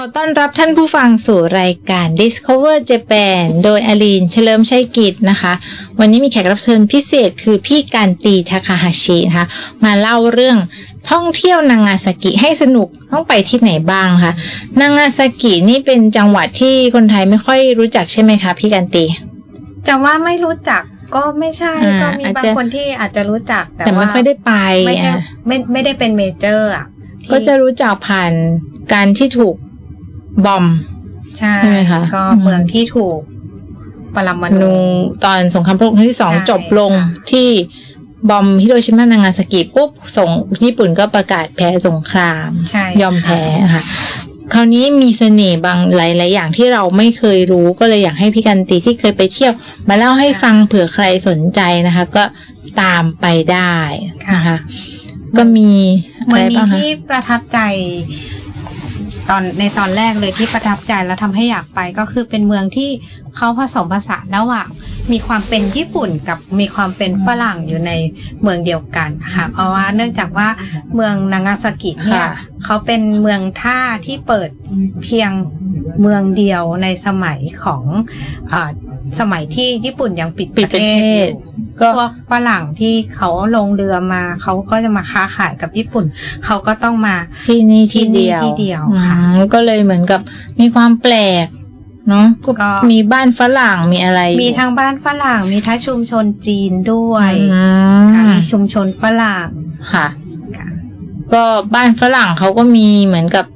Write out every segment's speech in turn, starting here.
ขอต้อนรับท่านผู้ฟังสู่รายการ Discover Japan โดยอลีนเฉลิมชัยกิจนะคะ วันนี้มีแขกรับเชิญพิเศษคือพี่การตีทาคาฮาชินะคะ มาเล่าเรื่องท่องเที่ยวนางาซากิให้สนุกต้องไปที่ไหนบ้างคะนางาซากินี่เป็นจังหวัดที่คนไทยไม่ค่อยรู้จักใช่ไหมคะพี่การตีจะว่าไม่รู้จักก็ไม่ใช่อ่าก็มีอาจบางจะคนที่อาจจะรู้จัก แต่แต่ไม่ว่าค่อยได้ไปไม่ได้อะไม่ไม่ได้เป็น major อะที่ก็จะรู้จักผ่านการที่ถูก bomb ใช่ใช่ไหมคะก็อืมเมืองที่ถูกปรมานูณูตอนสงครามโลกครั้งที่สองใช่จบลงค่ะที่ bomb ฮิโรชิมานางาซากิปุ๊บส่งญี่ปุ่นก็ประกาศแพ้สงครามใช่ยอมแพ้ค่ะ คราวนี้มีเสน่ห์บางหลาย ๆ อย่างที่เราไม่เคยรู้ก็เลยอยากให้พี่กันตีที่เคยไปเที่ยว มาเล่าให้ฟังเผื่อใครสนใจนะคะ ก็ตามไปได้นะคะก็มีเมือะองไรนี้บ้างคะที่ประทับใจ ตอนในตอนแรกเลยที่ประทับใจแล้วทำให้อยากไปก็คือเป็นเมืองที่เขาผสมผสานระหว่างมีความเป็นญี่ปุ่นกับมีความเป็นฝรั่งอยู่ในเมืองเดียวกันค่ะเพราะว่าเนื่องจากว่าเมืองนางาซากิเนี่ยค่ะเขาเป็นเมืองท่าที่เปิดเพียงเมืองเดียวในสมัยของอาสมัยที่ญี่ปุ่นยังปิดปิดประเทศ ก็ก็พวกฝรั่งที่เขาลงเรือมา เขาก็จะมาค้าขายกับญี่ปุ่น เขาก็ต้องมาที่นี่ที่ที่นี่เดียวที่เดียวอืค่ะมก็เลยเหมือนกับมีความแปลกเนาะก็มีบ้านฝรั่งมีอะไรอยู่มีทั้งบ้านฝรั่ง มีทั้งชุมชนจีนด้วยอืค่ะมมีชุมชนฝรั่งค่ะค่ะ ก็บ้านฝรั่งเขาก็มีเหมือนกับ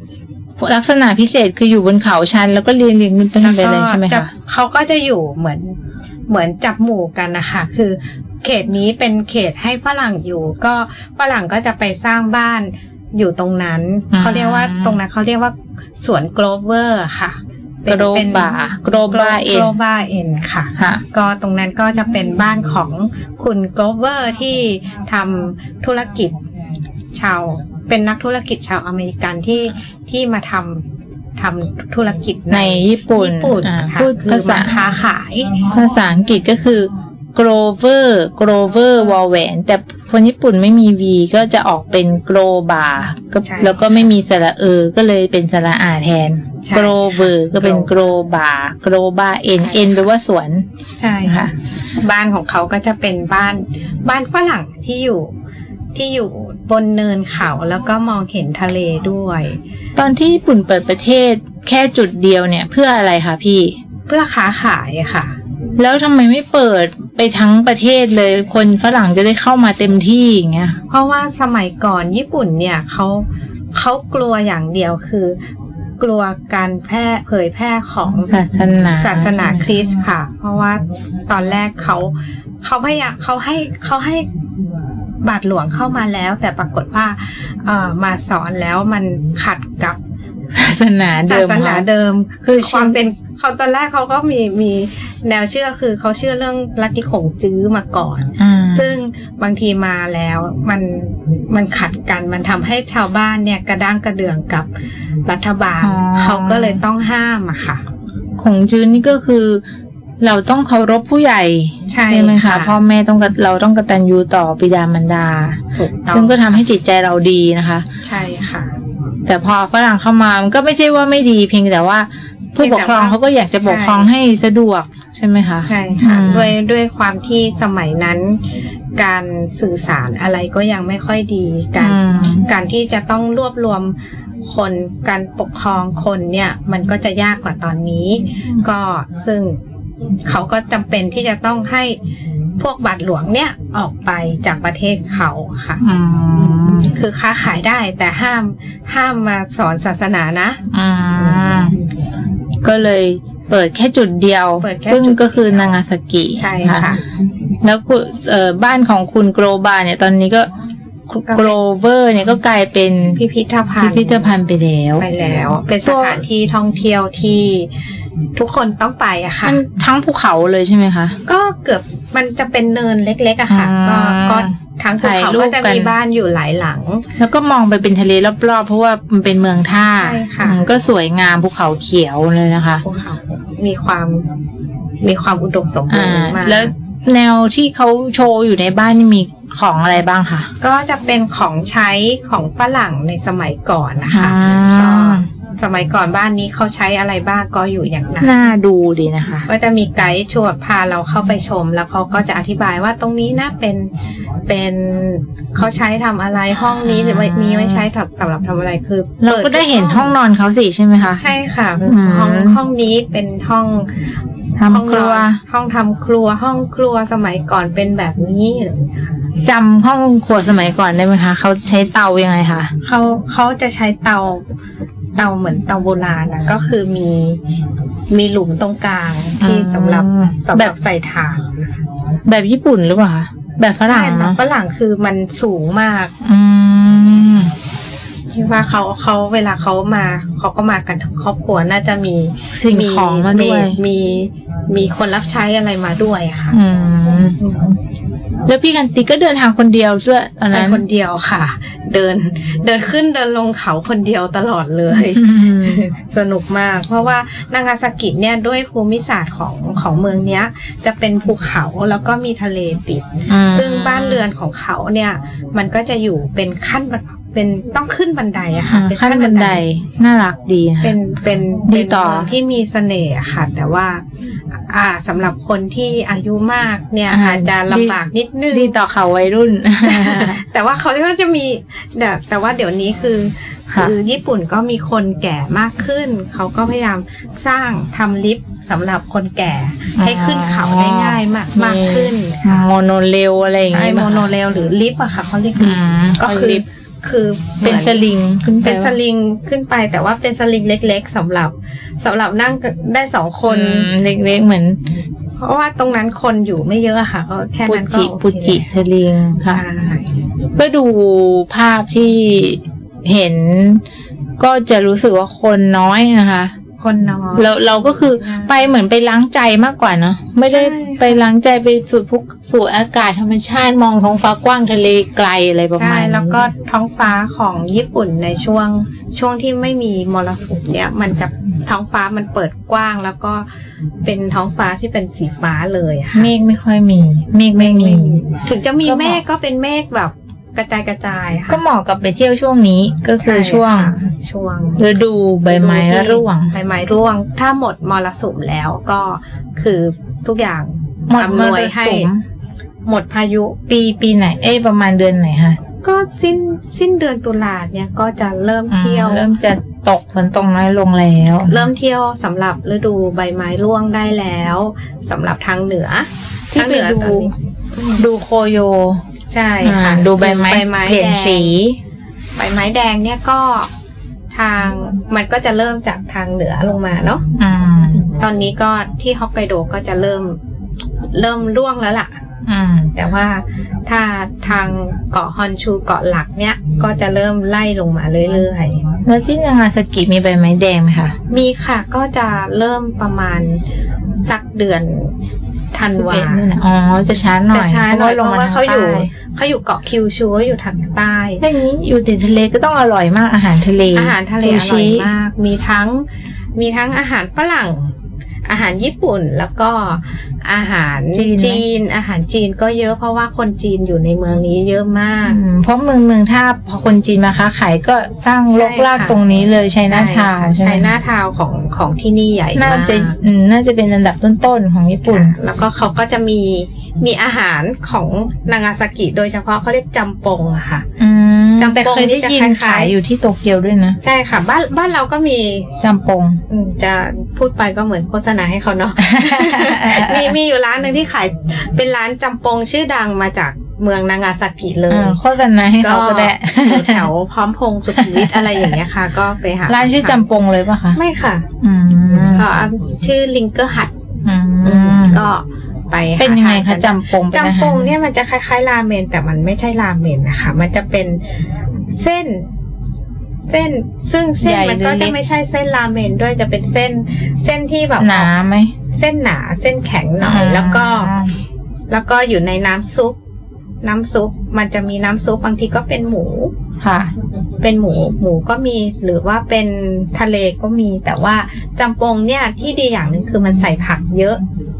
ลักษณะพิเศษคืออยู่บนเขาชัน แล้วก็เรียงเรียงขึ้นไปเลยใช่ไหมจะคะเขาก็จะอยู่เหมือน เหมือนจับหมู่กันนะคะคือเขตนี้เป็นเขตให้ฝรั่งอยู่ ก็ฝรั่งก็จะไปสร้างบ้านอยู่ตรงนั้นอืมเขาเรียกว่าตรงนั้นเขาเรียกว่าสวนโกลเวอร์ค่ะโกลบาโกลบาเอ็นโกลบาเอ็นค่ะค่ะ ก็ตรงนั้นก็จะเป็นบ้านของคุณโกลเวอร์ที่ทำธุรกิจชาว เป็นนักธุรกิจชาวอเมริกันที่ที่มาทำ ทำธุรกิจในญี่ปุ่นญี่ปุ่นอ่าค่ะพูดคือภาษามาค้าขาย ภาษาอังกฤษก็คือ Grover Grover วอลแหวนแต่คนญี่ปุ่นไม่มี V ก็จะออกเป็น Groba ก็ใช่แล้วก็ไม่มีสระเออ ก็เลยเป็นสระอาแทนใช่ Grover ก็เป็น Groba Groba N N แปลว่าสวน ใช่ค่ะ บ้านของเขาก็จะเป็นบ้าน บ้านฝรั่งที่อยู่ที่อยู่ บนเนินเขาแล้วก็มองเห็นทะเลด้วย ตอนที่ญี่ปุ่นเปิดประเทศแค่จุดเดียวเนี่ย เพื่ออะไรคะพี่ เพื่อค้าขายอะค่ะ แล้วทำไมไม่เปิดไปทั้งประเทศเลย คนฝรั่งจะได้เข้ามาเต็มที่อย่างเงี้ย เพราะว่าสมัยก่อนญี่ปุ่นเนี่ยเขาเขากลัวอย่างเดียวคือกลัวการแพร่เผยแพร่ของศาสนาศาสนาคริสต์ค่ะ เพราะว่าตอนแรกเขาเขาพยายามเขาให้เขาให้ บาทหลวงเข้ามาแล้ว แต่ปรากฏว่าเอ่อมาสอนแล้วมันขัดกับศาสนาเดิศามสนาเดิม คือความเป็นเขาตอนแรกเขาก็มีมีแนวเชื่อคือเขาเชื่อเรื่องลัทธิขงจื้อมาก่อนอ่าซึ่งบางทีมาแล้วมันมันขัดกันมันทำให้ชาวบ้านเนี่ยกระด้างกระเดื่องกับรัฐบาลอ๋อเขาก็เลยต้องห้ามอะค่ะของจืนนี่ก็คือ เราต้องเคารพผู้ใหญ่ใช่ไหมคะค่ะพ่อแม่ต้องกระเราต้องกตัญญูต่อบิดามารดาถูกต้องซึ่งก็ทำให้จิตใจเราดีนะคะ ใช่ค่ะ แต่พอฝรั่งเข้ามามันก็ไม่ใช่ว่าไม่ดีเพียงแต่ว่าผู้ปกครองเขาก็อยากจะปกครองให้สะดวกใช่ไหมคะใช่ค่ะอืมด้วยด้วยความที่สมัยนั้น การสื่อสารอะไรก็ยังไม่ค่อยดี การอืมการที่จะต้องรวบรวมคนการปกครองคนเนี่ย มันก็จะยากกว่าตอนนี้ ก็ซึ่ง เขาก็จำเป็นที่จะต้องให้พวกบาทหลวงเนี่ยออกไปจากประเทศเขาค่ะอืมคือค้าขายได้แต่ห้ามห้ามมาสอนศาสนานะอ่าก็เลยเปิดแค่จุดเดียวเปิดแค่ซึ่งจุดก็คือนางาซากิใช่ค่ะ แล้วคุณเอ่อบ้านของคุณโกลบาเนี่ย ตอนนี้ก็ก็เป็น โกลเวอร์เนี่ยก็กลายเป็นพิพิธภัพิณฑ์พิธภัณฑ์ไปแล้วไปแล้ว เป็นสถานที่ท่องเที่ยวที่ทุกคนต้องไปอะค่ะมันทั้งภูเขาเลยใช่ไหมคะ ก็เกือบมันจะเป็นเนินเล็กๆอะค่ะอ่าก็ก็ทั้งภูถ่ายเขารูปก็จะกันมีบ้านอยู่หลายหลัง แล้วก็มองไปเป็นทะเลรอบๆ เพราะว่ามันเป็นเมืองท่าใช่ค่ะอืมก็สวยงามภูเขาเขียวเลยนะคะภูเขามีความมีความอุดมสมบูอ่ารณ์มากแล้วแนวที่เขาโชว์อยู่ในบ้านนี่มี ของอะไรบ้างคะก็จะเป็นของใช้ของฝรั่งในสมัยก่อนนะคะอ่าก็สมัยก่อนบ้านนี้เขาใช้อะไรบ้างก็อยู่อย่างนั้นน่าดูดีนะคะ ก็จะมีไกด์ชวนพาเราเข้าไปชม แล้วเขาก็จะอธิบายว่าตรงนี้นะเป็นเป็นเขาใช้ทำอะไรห้องนี้หรือว่ามีไว้ใช้สำสำหรับทำอะไรคือเราก็ได้เห็นห้องนอนเขาสิใช่ไหมคะใช่ค่ะอืมห้องห้องนี้เป็นห้องทำครัว ห้องนอนห้องทำครัวห้องครัวสมัยก่อนเป็นแบบนี้อะไรอย่างเงี้ยค่ะ จำห้องครัวสมัยก่อนได้ไหมคะเขาใช้เตายังไงคะเขาเขาจะใช้เตาเตาเหมือนเตาโบราณนะก็คือมีมีหลุมตรงกลางที่สำหรับสำหรับใส่ถ่านแบบญี่ปุ่นหรือเปล่าคะแบบฝรั่งใช่เนาะฝรั่งคือมันสูงมาก อืมที่ว่าเขาเขาเวลาเขามาเขาก็มากันทั้งครอบครัวน่าจะมีสิ่งของมาด้วยมีมีคนรับใช้อะไรมาด้วยอะค่ะ อืม แล้วพี่กันติก็เดินทางคนเดียวด้วยตอนไปนั้นคนเดียวค่ะ เดิน เดินขึ้นเดินลงเขาคนเดียวตลอดเลยอืมสนุกมาก เพราะว่านางาซากิเนี่ยด้วยภูมิศาสตร์ของของเมืองเนี้ย จะเป็นภูเขาแล้วก็มีทะเลปิดอืมซึ่งบ้านเรือนของเขาเนี่ย มันก็จะอยู่เป็นขั้นบัน เป็นต้องขึ้นบันไดอะค่ะอ่าเป็นขั้นบันไดน่ารักดีนะคะเป็นเป็นดีเป็นต่อเมืองที่มีเสน่ห์อะค่ะ แต่ว่า อ่าสำหรับคนที่อายุมากเนี่ยอ่าอาจจะลำบากนิดนึงดีต่อเขาวัยรุ่น แต่ว่าเขาก็จะมีแต่แต่ว่าเดี๋ยวนี้คือค่ะคือญี่ปุ่นก็มีคนแก่มากขึ้น เขาก็พยายามสร้างทำลิฟต์สำหรับคนแก่ให้ขึ้นเขาได้ง่ายมากมากขึ้นค่ะโมโนเรลอะไรอย่างใช่งี้โมป่ะคะโนเรลหรือลิฟต์อะค่ะเขาเรียกอืลิฟต์มก็คือลิฟต์ คือหมืเป็นอนสลิงขึ้นไปเป็นสลิงขึ้นไป แต่ว่าเป็นสลิงเล็ก ๆสำหรับสำหรับนั่งได้สองคนอืมเล็กๆเหมือน เพราะว่าตรงนั้นคนอยู่ไม่เยอะอะค่ะก็แค่ปุนั้นก็จิโอเคปุจิสลิงค่ะใช่ก็ดูภาพที่เห็นก็จะรู้สึกว่าคนน้อยนะคะ คนน้อยเราเราก็คือไปเหมือนไปล้างใจมากกว่าเนาะไม่ได้ใช่ไปล้างใจไปสูดพุกสูดอากาศธรรมชาติมองท้องฟ้ากว้างทะเลไกลอะไรประใช่มาณนี้แล้วก็ท้องฟ้าของญี่ปุ่นในช่วงช่วงที่ไม่มีมรสุมเนี่ย มันจะท้องฟ้ามันเปิดกว้าง แล้วก็เป็นท้องฟ้าที่เป็นสีฟ้าเลยอะค่ะเมฆไม่ค่อยมี เมฆไม่มี ถึงจะมีก็เหมาะเมฆก็เป็นเมฆแบบ กระจายกระจายค่ะก็เหมาะกับไปเที่ยวช่วงนี้ก็คือใช่ช่วงค่ะช่วงฤดูใบไม้ร่วงใบไม้ร่วง ถ้าหมดมรสุมแล้วก็คือทุกอย่างหมดอำมนวรยให้สุมหมดพายุปีปีไหน เอ้ยประมาณเดือนไหนคะก็สิ้นสิ้นเดือนตุลาเนี่ยก็จะเริ่มเที่ยวอ่าเริ่มจะตกฝนตกน้อยลงแล้ว เริ่มเที่ยวสำหรับฤดูใบไม้ร่วงได้แล้วสำหรับทางเหนือที่ทางไปเหนือดูตอนนี้ดูโคโย ใช่ค่ะอ่าดูใบไม้ใบไม้เปลี่ยนแดงสี ใบไม้แดงเนี่ยก็ทางมันก็จะเริ่มจากทางเหนือลงมาเนาะอืมตอนนี้ก็ที่ฮอกไกโดก็จะเริ่มเริ่มร่วงแล้วล่ะอืมแต่ว่าถ้าทางเกาะฮอนชูเกาะหลักเนี่ย ก็จะเริ่มไล่ลงมาเรื่อยแล้วที่นางาซากิมีใบไม้แดงไหมคะๆมีค่ะ ก็จะเริ่มประมาณสักเดือน ธันวา11นี่นะอ๋อ จะช้าหน่จะอยช้าหน่อยเพลงราะมาว่าทางเขาอยู่ใต้เขาอยู่เกาะคิวชูก็อยู่ทางใต้ถ้าอย่างนี้อยู่ติดทะเลก็ต้องอร่อยมากอาหารทะเล อาหารทะเลอซูร่อยชิมาก มีทั้ง มีทั้งอาหารฝรั่ง อาหารญี่ปุ่นแล้วก็อาหารจีน อาหารจีนก็เยอะเพราะว่าคนจีนอยู่ในเมืองนี้เยอะมากอืมเพราะเมืองเมืองท่าพอคนจีนมาค้าขายก็สร้างลกลากใช่ค่ะตรงนี้เลยใช้หน้าทาวน์ใช่ไหมใช้หน้าทาวน์ของของที่นี่ใหญ่น่ามากจะอืมน่าจะเป็นอันดับต้นๆของญี่ปุ่นค่ะแล้วก็เขาก็จะมีมีอาหารของนางาซากิโดยเฉพาะเขาเรียกจำปงอะค่ะอืมจำปงแต่เคยได้ยินนี่จะคล้ายๆขายอยู่ที่โตเกียวด้วยนะ ใช่ค่ะ บ้านบ้านเราก็มีจำปงอืมจะพูดไปก็เหมือนโฆษณาให้เขาเนาะมีมีอยู่ร้านหนึ่งที่ขายเป็นร้านจำปงชื่อดังมาจากเมืองนางาซากิเลยอ่าโฆษณาให้เขาก็ได้อยู่แถวพร้อมพงษ์สุขุมวิทอะไรอย่างเงี้ยค่ะ ก็ไปหาร้านชื่อจำปงเลยปะคะไม่ค่ะ อืมก็ชื่อลิงเกอร์ฮัทอืมก็ไปหาเป็นยังไงทาคะกัจำปงเป็นอาหารจำปงเนี่ยมันจะคล้ายๆราเมนแต่มันไม่ใช่ราเมนนะคะ มันจะเป็นเส้น เส้น ซึ่งเส้นใหญ่มันก็หรือเล็จะกไม่ใช่เส้นราเมนด้วยจะเป็นเส้น เส้นที่แบบหนาไหมเส้นหนาเส้นแข็งหน่อยแล้วก็ แล้วก็อยู่ในน้ำซุป น้ำซุปมันจะมีน้ำซุปบางทีก็เป็นหมูค่ะ เป็นหมูหมูก็มีหรือว่าเป็นทะเลก็มี แต่ว่าจำปงเนี่ยที่ดีอย่างหนึ่งคือมันใส่ผักเยอะ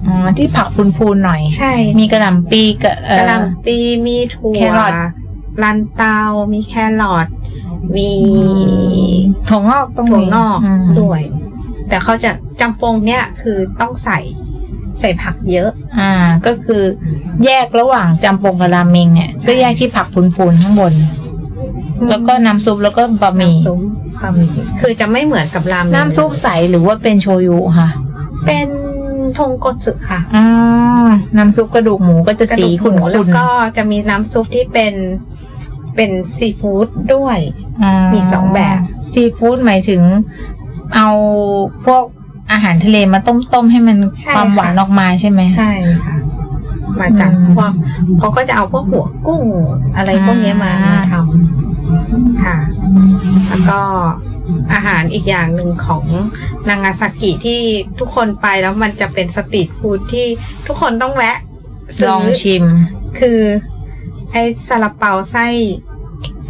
อ๋อที่ผักพูนๆหน่อย ใช่ มีกระหล่ำปีกับเอ่กะอหล่ำปีมีถั่วแครอทลันเตา มีแครอท มีถั่วงอกต้องมีถั่วงอกมด้วย แต่เขาจะจำปงเนี่ยคือต้องใส่ใส่ผักเยอะ อ่า ก็คือแยกระหว่างจำปงกับราเมงเนี่ย ก็แยกที่ผักพูนๆข้างบน แล้วก็น้ำซุปแล้วก็บะหมี่น้ำซุปบะหมี่คือจะไม่เหมือนกับรามเมงน้ำซุปใสหรือว่าเป็นโชยุค่ะ เป็นทงกตสึค่ะอ่าน้ำซุปกระดูกหมูก็จะกระสีดูกขุ่หมูแล้วนๆก็จะมีน้ำซุปที่เป็นเป็นซีฟู้ดด้วย มีสองแบบซีฟู้ดหมายถึงเอาพวกอาหารทะเลมาต้มๆให้มันใช่ความหวานค่ะออกมาใช่ไหมใช่ค่ะ มาจากอืมพวกเขาก็จะเอาพวกหัวกุ้งอะไรพวกเนี้ยมาอ่ามาทำค่ะ แล้วก็อาหารอีกอย่างหนึ่งของนางาซากิที่ทุกคนไปแล้วมันจะเป็นสตรีทฟู้ดที่ทุกคนต้องแวะซื้ลองชิม คือ ไอ้ซาลาเปาไส้ไ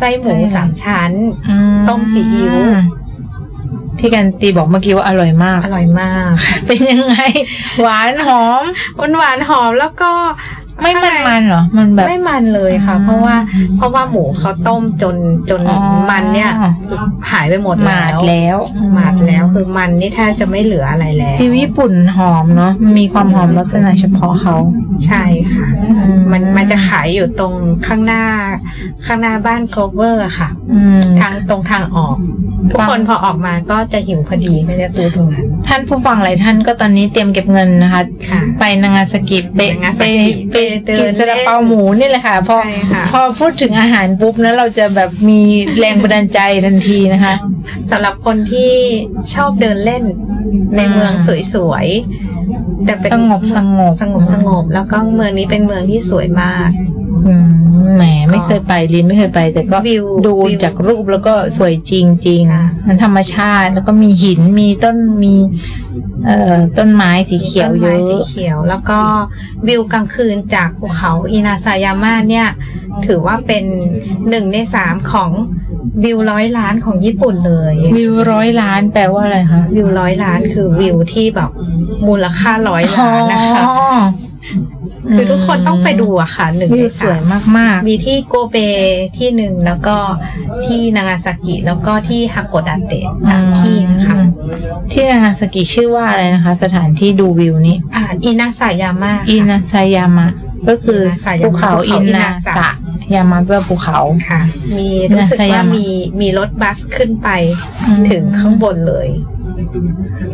ส้หมูไส้อะไรสามชั้นอืต้มซีอิ๊วที่กันตีบอกเมื่อกี้ว่าอร่อยมาก อร่อยมาก เป็นยังไง หวานหอมหวานหวานๆหอมแล้วก็ ไม่มันมันๆเหรอมันแบบไม่มันเลยค่ะอืมเพราะว่าเพราะว่าหมูเขาต้มจนจนอ๋อมันเนี่ย หายไปหมดหมาดแล้วแล้วหมาดแล้วคือมันนี่แทบจะไม่เหลืออะไรแล้วที่ญี่ปุ่นหอมเนาะมันมีความหอมลักษณะเฉพาะเขาใช่ค่ะอืมมันมันจะขายอยู่ตรงข้างหน้า ข้างหน้าบ้านโกลเวอร์ค่ะอืมทางตรงทางออกทุกคนพอออกมาก็จะหิวพอดีไม่ได้ซื้อตรงนั้น ท่านผู้ฟังหลายท่านก็ตอนนี้เตรียมเก็บเงินนะคะค่ะไปนางาซากิไปนางาซากิไปไปเดินกินซาลาเปาไส้หมูนี่แหละค่ะพอใช่ค่ะพอพูดถึงอาหารปุ๊บนะเราจะแบบมีแรงบันดาลใจทันทีนะคะสำหรับคนที่ชอบเดินเล่นในเมืองสวยๆแต่เป็นสงบสงบสงบสงบ แล้วก็เมืองนี้เป็นเมืองที่สวยมากอืม แหมไม่เคยไปลินไม่เคยไป แต่ก็วิวดูวิวจากรูปแล้วก็สวยจริงค่ะๆมันธรรมชาติแล้วก็มีหินมีต้นมี เอ่อต้นไม้สีเขียวเยต้นอะไม้สีเขียว แล้วก็วิวกลางคืนจากภูเขาอินาซายาม่าเนี่ย ถือว่าเป็นหนึ่งในสามของวิวร้อยล้านของญี่ปุ่นเลย วิวร้อยล้านแปลว่าอะไรคะวิวร้อยล้านคือวิวที่แบบมูลค่าร้อยล้านนะคะอ๋อ คือทุกคนต้องไปดูอะค่ะหนึ่งวิในวสวยสามมากๆ มีที่โกเบที่หนึ่งแล้วก็ที่นางาซากิ แล้วก็ที่ฮากโกดาเตะสามที่นะคะอืมที่นางาซากิชื่อว่าอะไรนะคะ สถานที่ดูวิวนี้อ่าอินาซายาม่าค่ะอินาซายามะก็คืออินาซายามะภูเขาภูเขาอิอินานาซะซะยามะแปลว่าภูเขาค่ะ มีอิรู้นาสึกซายาว่ามะมีมีรถบัสขึ้นไปอืมถึงข้างบนเลย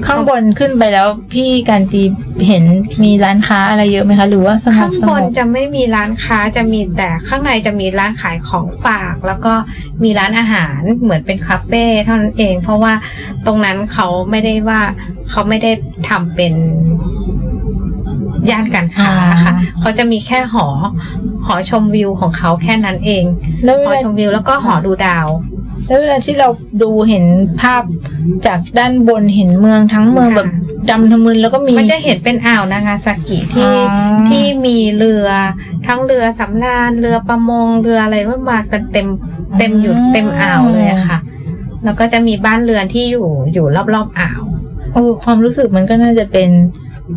ข้างบนขึ้นไปแล้วพี่การตีเห็นมีร้านค้าอะไรเยอะไหมคะ หรือว่าสงข้าบงสบงนบจะไม่มีร้านค้าจะมีแต่ข้างในจะมีร้านขายของฝาก แล้วก็มีร้านอาหารเหมือนเป็นคาเฟ่เท่านั้นเอง เพราะว่าตรงนั้นเขาไม่ได้ว่าเขาไม่ได้ทำเป็นย่านการค้าค่ะอ่าเขาจะมีแค่หอ หอชมวิวของเขาแค่นั้นเองแล้วเวหอลาชมวิวแล้วก็หอดูดาว แล้วเวลาที่เราดูเห็นภาพจากด้านบนเห็นเมืองทั้งเมืองค่ะแบบดำทะมึนแล้วก็มีมันจะเห็นเป็นอ่าวนางาซากิที่อ๋อที่มีเรือทั้งเรือสำราญเรือประมงเรืออะไรว่ามากันเต็มเต็มอยู่เต็มอ่าวเลยอะค่ะ แล้วก็จะมีบ้านเรือนที่อยู่อยู่รอบๆอ่าวเออความรู้สึกมันก็น่าจะเป็น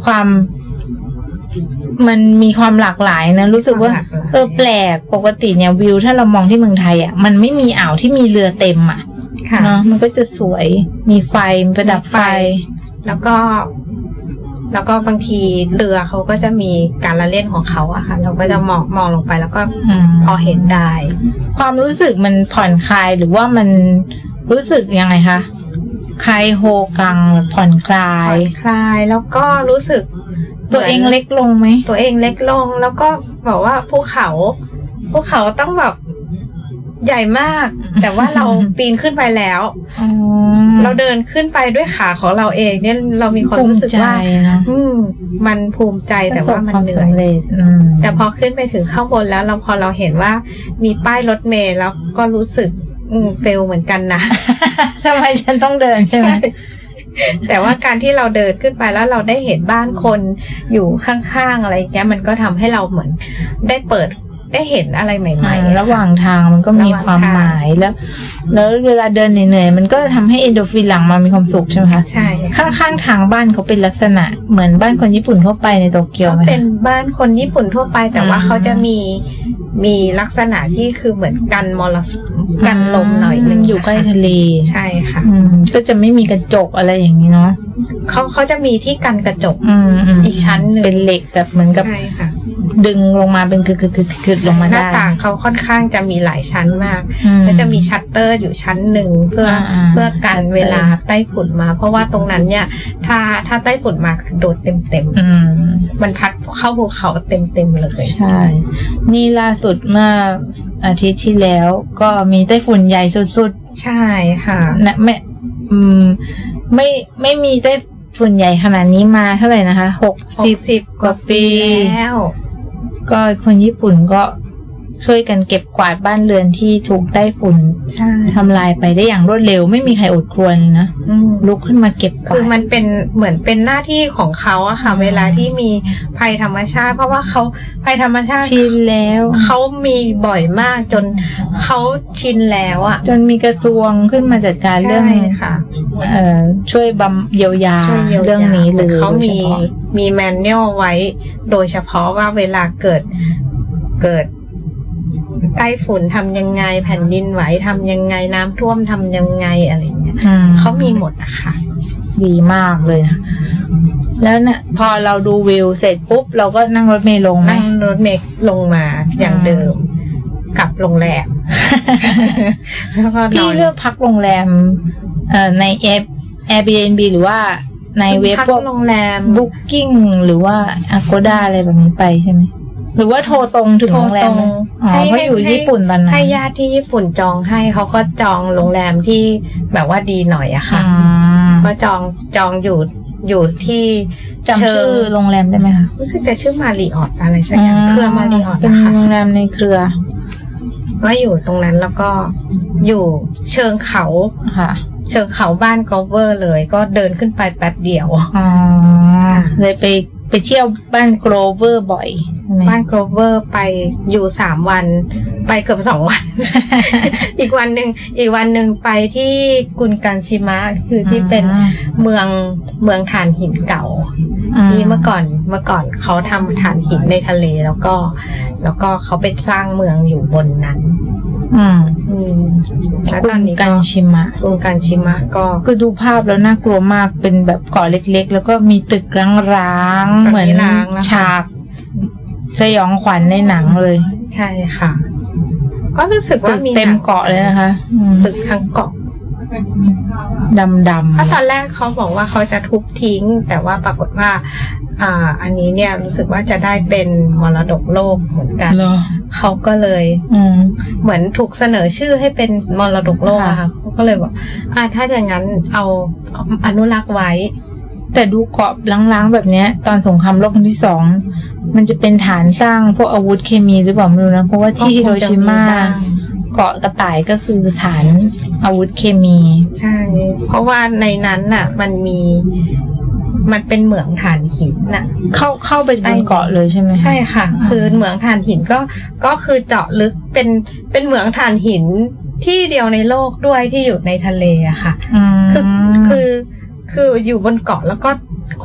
ความ มันมีความหลากหลายนะ รู้สึกว่าความหลากหลายเออแปลกปกติเนี่ยวิว ถ้าเรามองที่เมืองไทยอะมันไม่มีอ่าวที่มีเรือเต็มอะค่ะเนาะมันก็จะสวยมีไฟมีประดับไฟ แล้วก็ แล้วก็บางทีเรือเขาก็จะมีการละเล่นของเขาอะค่ะ เราก็จะมองมองลงไปแล้วก็อืมพอเห็นได้ ความรู้สึกมันผ่อนคลายหรือว่ามันรู้สึกยังไงคะคลายโฮกังผ่อนคลาผ่ยอนคลายแล้วก็รู้สึก ตัวเองเล็กลงไหมตัวเองเล็กลง แล้วก็บอกว่าภูเขาภูเขาต้องแบบใหญ่มาก แต่ว่าเราปีนขึ้นไปแล้วอ๋อเราเดินขึ้นไปด้วยขาของเราเอง เนี่ยเรามีความรู้สึกว่าภูมิใจนะอืมมันภูมิใจแต่ว่ามันเหนื่อยประสบความสำเร็จอืมแต่พอขึ้นไปถึงข้างบนแล้ว เราพอเราเห็นว่ามีป้ายรถเมล์แล้วก็รู้สึกอืมเฟลเหมือนกันนะทำไมฉันต้องเดินใช่ไหม แต่ว่าการที่เราเดินขึ้นไปแล้วเราได้เห็นบ้านคนอยู่ข้างๆอะไรเงี้ย มันก็ทำให้เราเหมือนได้เปิด ได้เห็นอะไรใหม่อ่าๆระหว่างทางมันก็มีระหว่างความทางหมายแล้ว แล้วเวลาเดินเหนื่อยๆมันก็ทำให้เอนโดรฟินหลั่งมามีความสุขใช่ไหมคะใช่ข้างๆทางบ้านเขาเป็นลักษณะเหมือนบ้านคนญี่ปุ่นทั่วไปในโตเกียวก็ไหมคะเป็นบ้านคนญี่ปุ่นทั่วไป แต่ว่าอืมเขาจะมีมีลักษณะที่คือเหมือนกันมรสุมกันลมหน่อยนึงอยู่ใกล้ทะเลใช่ค่ะอืมก็จะไม่มีกระจกอะไรอย่างนี้เนาะเขาเขาจะมีที่กันกระจกอืมอืมอีกชั้นหนึ่งเป็นเหล็กแบบเหมือนกับใช่ค่ะ ดึงลงมาเป็นคือคือคือคือลงมาหน้าได้ต่างเขาค่อนข้างจะมีหลายชั้นมากอืมก็จะมีชัตเตอร์อยู่ชั้นหนึ่งเพื่ออาเพื่อกันเวลาไต้ฝุ่นมา เพราะว่าตรงนั้นเนี่ย ถ้าถ้าไต้ฝุ่นมาคือโดดเต็มเต็มๆอืมมันพัดเข้าภูเขาเต็มเต็มๆเลยใช่ นี่ล่าสุดเมื่ออาทิตย์ที่แล้วก็มีไต้ฝุ่นใหญ่สุดใช่ค่ะๆนะไม่อืมไม่ไม่มีไต้ฝุ่นใหญ่ขนาดนี้มาเท่าไหร่นะคะ หกสิบ60กว่าปีแล้ว ก็คนญี่ปุ่นก็ ช่วยกันเก็บกวาดบ้านเรือนที่ถูกไต้ฝุ่นใช่ทำลายไปได้อย่างรวดเร็ว ไม่มีใครอดควรนะอืมลุกขึ้นมาเก็บกวาคือดมันเป็นเหมือนเป็นหน้าที่ของเขาอะค่ะอืมเวลาที่มีภัยธรรมชาติ เพราะว่าเขาภัยธรรมชาติชินแล้วเขามีบ่อยมากจนเขาชินแล้วอะจนมีกระทรวงขึ้นมาจัดการเรื่องใช่ค่ะเอ่อช่วยบำเยียวยาช่วยยียวเรื่องนี้เลยเขามีโดยฉพาะมีแมนนวลไว้ โดยเฉพาะว่าเวลาเกิดเกิด ใกล้ฝุ่นทำยังไง แผ่นดินไหวทำยังไงน้ำท่วมทำยังไงอะไรอย่างเงี้ยอืมเขามีหมดอะค่ะ ดีมากเลยนะแล้วเนี่ยพอเราดูวิวเสร็จปุ๊บ เราก็นั่งรถเมล์ลงไหมนั่งรถเมล์ลงมาอย่างเดิมกลับโรงแรมแล้วก็นพี่อนเลือกพักโรงแรม เอ่อในแอป Airbnb หรือว่าในเว็บพักพวกโรงแรม Booking หรือว่า Agoda อะไรแบบนี้ไปใช่ไหม หรือว่าโทรตรงถึงโทรโรงแรตมรงไหมอ๋อให้เพราะอยู่ให้ญี่ปุ่นตอนนั้นให้ญาติที่ญี่ปุ่นจองให้เขาก็จองโรงแรมที่แบบว่าดีหน่อยอะค่ะอืมก็จองจองอยู่อยู่ที่จำชื่อเชิงโรงแรมได้ไหมคะรู้สึกจะชื่อ Marriott อะไรสักอย่างเครือ Marriott เป็นนะคะโรงแรมในเครือก็อยู่ตรงนั้นแล้วก็อยู่เชิงเขาค่ะ เชิงเขาบ้านโกลเวอร์เลย ก็เดินขึ้นไปแป๊บเดียวอ๋อเลยไป ไปเที่ยวบ้านโกลเวอร์บ่อยใช่ไหมบ้านโกลเวอร์ไปอยู่สามวัน ไปเกือบสองวัน อีกวันหนึ่งอีกวันหนึ่งไปที่กุนกันชิมะคือที่เป็นอ่าเมืองเมืองถ่านหินเก่าที่เมื่อก่อนเมื่อก่อนเขาทำถ่านหินในทะเลแล้วก็ แล้วก็เขาไปสร้างเมืองอยู่บนนั้น อืมอืมแล้วกุตอนนนี้กัก็นชิมะกุนกันชิมะก็คือดูภาพแล้วน่ากลัวมากเป็นแบบเกาะเล็ก ๆ แล้วก็มีตึกร้างๆเหมือนร้างแล้วค่ะฉากสยองขวัญในหนังเลย ใช่ค่ะ ก็รู้สึกตึว่ากมีเต็มเกาะเลยนะคะอืมตึกทั้งเกาะดำดำเพราะตอนแรกเขาบอกว่าเขาจะทุบทิ้ง แต่ว่าปรากฏว่า อ่า อันนี้เนี่ยรู้สึกว่าจะได้เป็นมรดกโลกเหมือนกันเหรอเขาก็เลย อืม เหมือนถูกเสนอชื่อให้เป็นมรดกโลกอะค่ะค่ะเขาก็เลยบอกอ่าถ้าอย่างนั้นเอาเอาอนุรักษ์ไว้ แต่ดูเกาะล้างๆแบบเนี้ย ตอนสงครามโลกครั้งที่สองมันจะเป็นฐานสร้างพวกอาวุธเคมีหรือเปล่าไม่รู้นะ เพราะว่าที่ก็ฮิคโรงจะชิมาบ้งเกาะกระต่ายก็คือฐานอาวุธเคมี ใช่ เพราะว่าในนั้นน่ะ มันมีมันเป็นเหมืองถ่านหินน่ะ เข้าเข้าไปบนเกาะเลยใช่ไหมคะใช่ค่ะ คือเหมืองถ่านหินก็ก็คือเจาะลึกเป็นเป็นเหมืองถ่านหินที่เดียวในโลกด้วยที่อยู่ในทะเลอะค่ะอืมคือคือ คืออยู่บนเกาะแล้วก็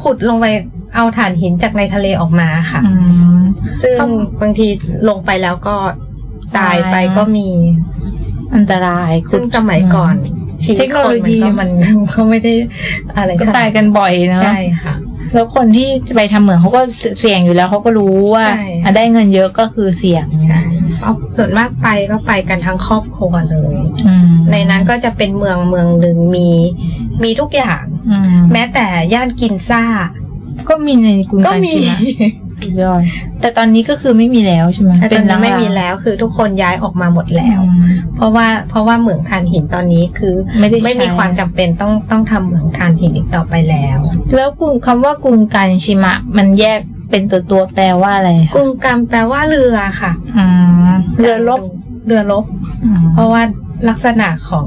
ขุดลงไปเอาถ่านหินจากในทะเลออกมาค่ะอืมซึ่งครับบางทีลงไปแล้วก็ตายไปตายก็มีอันตรายซึ่งสมัยก่อนชีวิตเทคโนคนโลมันยีก็มันก็ไม่ได้อะไรก็ขนดตายกันบ่อยเนาะใช่ค่ะแล้วคนที่ไปทำเหมืองเขาก็เสี่ยงอยู่แล้วเขาก็รู้ว่าใช่อะได้เงินเยอะก็คือเสี่ยงใช่เอาส่วนมากไปก็ไปกันทั้งครอบครัวเลยอืมในนั้นก็จะเป็นเมืองเมืองหนึ่งมีมีทุกอย่างอืม แม้แต่ย่านกินซ่า ก็มีในกรุงก็กันมีชิมะสุดยอดแต่ตอนนี้ก็คือไม่มีแล้วใช่ไหมแต่ตอนนี้ร้างๆไม่มีแล้วคือทุกคนย้ายออกมาหมดแล้วอืมเพราะว่าเพราะว่าเหมืองถ่านหินตอนนี้คือ ไม่ได้ไม่มีใช้ความจำเป็นต้องต้องทำเหมืองถ่านหินอีกต่อไปแล้ว แล้วกรุงคำว่ากรุงกันชิมะ มันแยกเป็นตัวตัวๆแปลว่าอะไรกคะรุงกรรมแปลว่าเรือค่ะอืมเรือลบเรือลบอืมเพราะว่า ลักษณะของ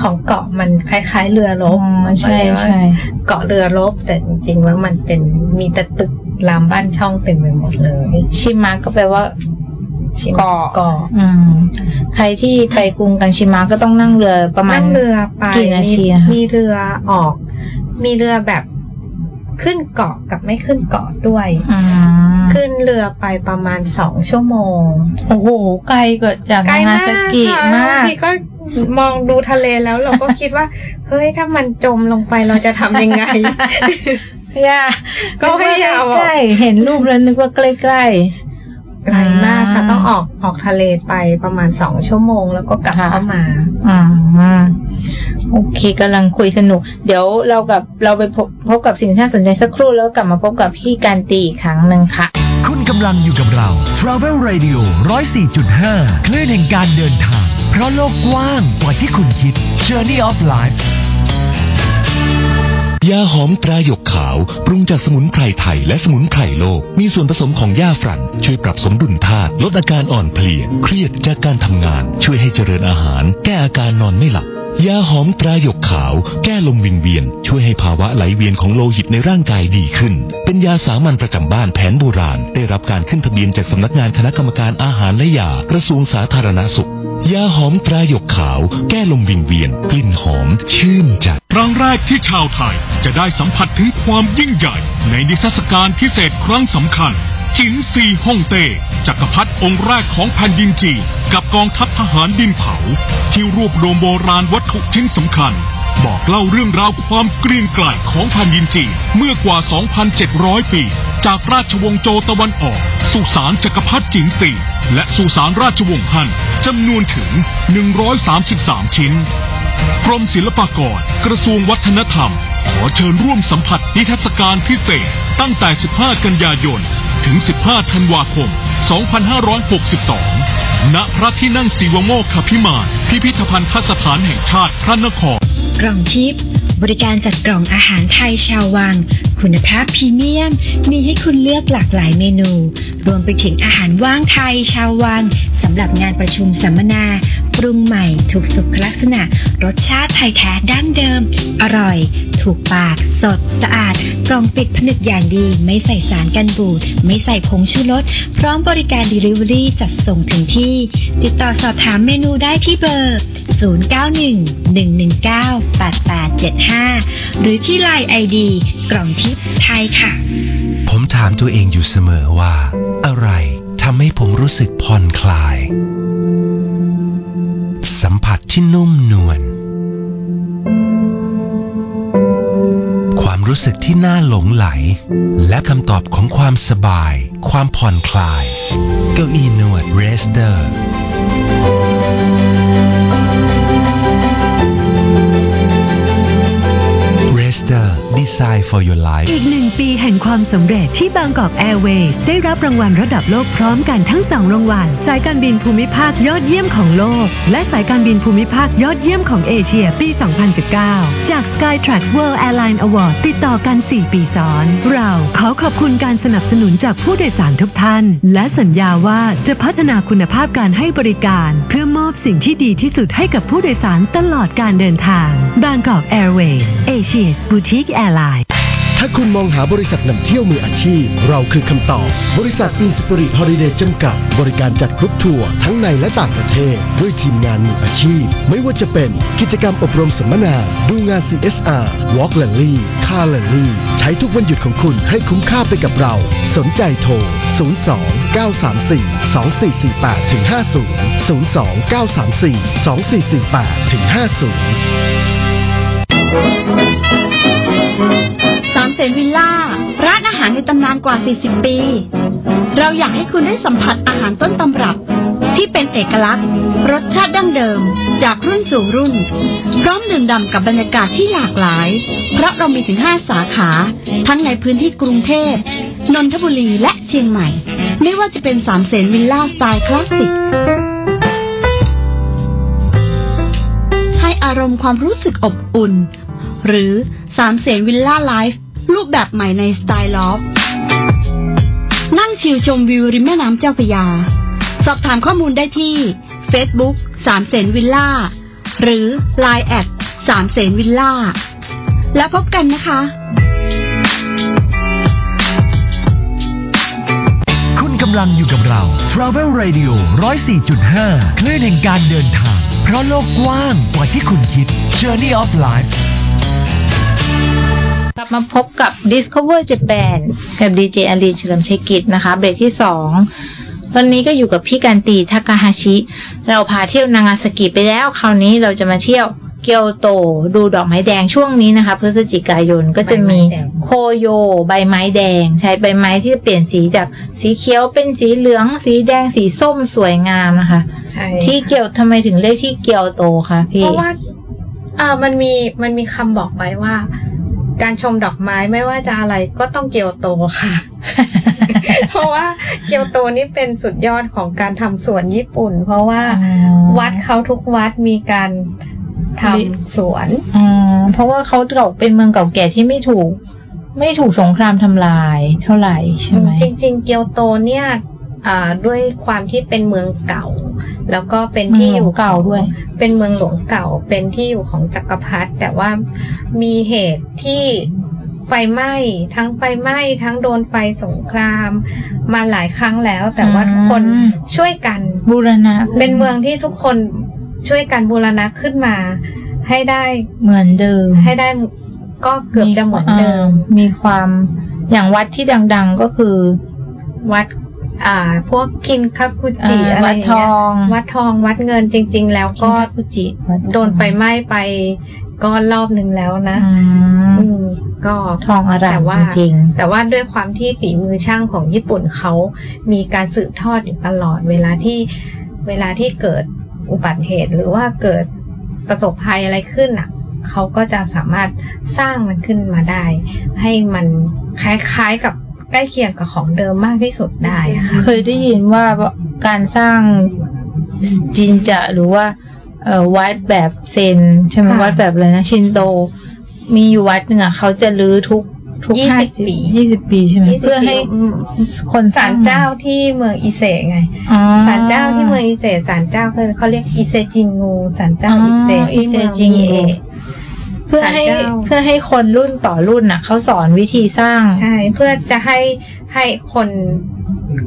ของเกาะมันคล้ายๆ เรือรบอ๋อมันก็ใช่เลยว่าใช่เกาะเรือรบแต่จริงๆว่ามันเป็นมีแต่ตึกรามบ้านช่องเต็มไปหมดเลย ชิมะก็แปลว่าชิมเกาะเกาะอืมใครที่ไปกรุงกันชิมะก็ต้องนั่งเรือประมาณนั่งเรือไปกี่นาทีมีนะคะมีเรือออก มีเรือแบบ ขึ้นเกาะกับไม่ขึ้นเกาะด้วยอืมขึ้นเรือไปประมาณสองชั่วโมงโอ้โหไกลกว่าจากไกลนางามากซากิค่ะมากบงทีก็มองดูทะเลแล้วเราก็คิดว่าเฮ้ยถ้ามันจมลงไปเราจะทำยังไงย่าก็พยายามใกล้ๆเห็นรูปแล้วนึกว่าใกล้ ไกลมากค่ะ ต้องออกออกทะเลไปประมาณสองชั่วโมงแล้วก็กลับเข้ามาๆอ่าโอเคกำลังคุยสนุก เดี๋ยวเรากับเราไปพบพบกับสิ่งที่น่าสนใจสักครู่แล้วกลับมาพบกับพี่การตีอีกครั้งหนึ่งค่ะ คุณกำลังอยู่กับเรา Travel Radio 104.5 คลื่นแห่งการเดินทาง เพราะโลกกว้างกว่าที่คุณคิด Journey of Life ยาหอมตราหยกขาว ปรุงจากสมุนไพรไทยและสมุนไพรโลก มีส่วนผสมของหญ้าฝรั่น ช่วยปรับสมดุลธาตุลดอาการอ่อนเพลีย เครียดจากการทำงาน ช่วยให้เจริญอาหาร แก้อาการนอนไม่หลับยาหอมตราหยกขาว แก้ลมวิงเวียน ช่วยให้ภาวะไหลเวียนของโลหิตในร่างกายดีขึ้น เป็นยาสามัญประจำบ้านแผนโบราณ ได้รับการขึ้นทะเบียนจากสำนักงานคณะกรรมการอาหารและยากระทรวงสาธารณสุข ยาหอมตราหยกขาว แก้ลมวิงเวียน กลิ่นหอม ชื่นใจครั้งแรกที่ชาวไทยจะได้สัมผัสถึงความยิ่งใหญ่ ในนิทรรศการพิเศษครั้งสำคัญ จินซีฮ่องเต้จักรพรรดิองค์แรกของแผ่นดินจีนกับกองทัพทหารดินเผา ที่รวบรวมโบราณวัตถุชิ้นสำคัญ บอกเล่าเรื่องราวความเกรียงไกรของแผ่นดินจีนเมื่อกว่า 2,700 ปี จากราชวงศ์โจตะวันออกสู่สารจักรพรรดิจินซีและสู่สารราชวงศ์ฮั่นจำนวนถึง 133 ชิ้นกรมศิลปากรกระทรวงวัฒนธรรม ขอเชิญร่วมสัมผัสนิทรรศการพิเศษตั้งแต่ 15 กันยายน ถึง 15 ธันวาคม 2562 ณ พระที่นั่งสีวโมกขพิมานพิพิธภัณฑ์สถานแห่งชาติพระนคร กล่องทิพย์บริการจัดกล่องอาหารไทยชาววัง คุณภาพพรีเมียม มีให้คุณเลือกหลากหลายเมนู รวมไปถึงอาหารว่างไทยชาววังสำหรับงานประชุมสัมมนา ปรุงใหม่ถูกสุขลักษณะ รสชาติไทยแท้ดั้งเดิม อร่อย ถูกปาก สด สะอาด กล่องปิดผนึกอย่างดี ไม่ใส่สารกันบูด ไม่ใส่ผงชูรส พร้อมบริการ Delivery จัดส่งถึงที่ ติดต่อสอบถามเมนูได้ที่เบอร์ 0911198875 หรือที่ไลน์ ID กล่องทิพย์ไทยค่ะ ผมถามตัวเองอยู่เสมอว่า อะไรทำให้ผมรู้สึกผ่อนคลาย ที่นุ่มนวล ความรู้สึกที่น่าหลงไหล และคำตอบของความสบาย ความผ่อนคลาย เก้าอี้นวดเรสเตอร์ Design for your life อีกหนึ่งปีแห่งความสำเร็จที่บางกอกแอร์เวย์ได้รับรางวัลระดับโลกพร้อมกันทั้งสองรางวัล สายการบินภูมิภาคยอดเยี่ยมของโลก และสายการบินภูมิภาคยอดเยี่ยมของเอเชียปี 2019 จาก Skytrax World Airline Award ติดต่อกัน 4 ปีซ้อน เราขอขอบคุณการสนับสนุนจากผู้โดยสารทุกท่าน และสัญญาว่าจะพัฒนาคุณภาพการให้บริการเพื่อ สิ่งที่ดีที่สุดให้กับผู้โดยสารตลอดการเดินทาง Bangkok Airways Asia's Boutique Airline ถ้าคุณมองหาบริษัทนำเที่ยวมืออาชีพ เราคือคำตอบ บริษัท Inspirit Holiday จำกัด บริการจัดกรุ๊ปทัวร์ทั้งในและต่างประเทศ ด้วยทีมงานมืออาชีพ ไม่ว่าจะเป็นกิจกรรมอบรมสัมมนา ดูงาน CSR Walk Rally Car Rally ใช้ทุกวันหยุดของคุณให้คุ้มค่าไปกับเรา สนใจโทร 02 934 2448ถึง50 02 934 2448ถึง50ามเสนวิลล่า ร้านอาหารในตำนานกว่า 40 ปี เราอยากให้คุณได้สัมผัสอาหารต้นตำรับ ที่เป็นเอกลักษณ์ รสชาติดั้งเดิม จากรุ่นสู่รุ่น พร้อมดื่มด่ำกับบรรยากาศที่หลากหลาย เพราะเรามีถึง 5 สาขา ทั้งในพื้นที่กรุงเทพนนทบุรีและเชียงใหม่ ไม่ว่าจะเป็นสามเสนวิลล่าสไตล์คลาสสิกให้อารมณ์ความรู้สึกอบอุ่น หรือสามเสนวิลล่าไลฟ์ รูปแบบใหม่ในสไตล์ลอฟนั่งชิลชมวิวริมแม่น้ำเจ้าพระยา สอบถามข้อมูลได้ที่ Facebook สามเสนวิลล่า หรือ Line แอดสามเสนวิลล่า แล้วพบกันนะคะ คุณกำลังอยู่กับเรา Travel Radio 104.5 คลื่นแห่งการเดินทาง เพราะโลกกว้างกว่าที่คุณคิด Journey of Life กลับมาพบกับ Discover Japan กับดีเจอลีนเฉลิมชัยกิจนะคะ เบรกที่สองวันนี้ก็อยู่กับพี่การตีทากาฮาชิ เราพาเที่ยวนางาสกิไปแล้ว คราวนี้เราจะมาเที่ยวเกียวโต ดูดอกไม้แดงช่วงนี้นะคะพฤศจิกายนก็จะมีใบไม้แดงโคโย ใบไม้แดง ใช้ใบไม้ที่เปลี่ยนสีจากสีเขียวเป็นสีเหลือง สีแดงสีส้มสวยงามนะคะใช่ที่เกียวทำไมถึงเรียกที่เกียวโตคะพี่เพราะว่าอ่ามันมีมันมีคำบอกไว้ว่า การชมดอกไม้ไม่ว่าจะอะไรก็ต้องเกียวโตค่ะ เพราะว่าเกียวโตนี่เป็นสุดยอดของการทำสวนญี่ปุ่น เพราะว่าอ๋อวัดเขาทุกวัดมีการทำลิสวนอ๋อเพราะว่าเขาเก่าเป็นเมืองเก่าแก่ที่ไม่ถูก ไม่ถูกสงครามทำลายเท่าไหร่ใช่ไหมจริง ๆ เกียวโตเนี่ยอ่า ด้วยความที่เป็นเมืองเก่า แล้วก็เป็นที่อยู่เมืองหลวงเก่าด้วย เป็นเมืองหลวงเก่า เป็นที่อยู่ของจักรพรรดิแต่ว่ามีเหตุที่ไฟไหม้ทั้งไฟไหม้ทั้งโดนไฟสงคราม มาหลายครั้งแล้ว แต่ว่าทุกคนช่วยกันบูรณะ เป็นเมืองที่ทุกคนช่วยกันบูรณะขึ้นมา ให้ได้เหมือนเดิม ให้ได้ก็เกือบจะเหมือนเดิมอ่ามีความอย่างวัดที่ดัง ๆก็คือ วัด อ่า พวกกินคาคุจิอ่าอะไรวัดอย่างทเงี้ยองวัดทองวัดเงินจริง ๆ แล้วก็ก็คุจิวัดทองโดนไฟไหม้ไปก็รอบหนึ่งแล้วนะอืมอืมก็ทองอร่ามแต่ว่าจริงแต่ว่าด้วยความที่ฝีมือช่างของญี่ปุ่นเขามีการสืบทอดอยู่ตลอด เวลาที่เวลาที่เกิดอุบัติเหตุ หรือว่าเกิดประสบภัยอะไรขึ้นอะเขาก็จะสามารถสร้างมันขึ้นมาได้ ให้มันคล้ายๆกับ ใกล้เคียงกับของเดิมมากที่สุดได้อะค่ะเคยได้ยินว่าการสร้างจินจะหรือว่าเอ่อวัดแบบเซนใช่ไหมค่ะวัดแบบอะไรนะชินโต มีอยู่วัดหนึ่งอะเขาจะรื้อทุกทุกยี่ห้าสิบปียี่สิบปีใช่ไหมเพื่อให้อืมคนสศาร้างลเจ้าที่เมืองอิเซไงอ๋อศาลเจ้าที่เมืองอิเซศาลเจ้าคือเขาเรียกอิเซจิงูศาลเจ้าอ๋ออิเซที่เมืองอิเซจิงูมิเอะ เพื่อให้ศาลเจ้าเพื่อให้คนรุ่นต่อรุ่นน่ะเขาสอนวิธีสร้าง ใช่ เพื่อจะให้ให้คน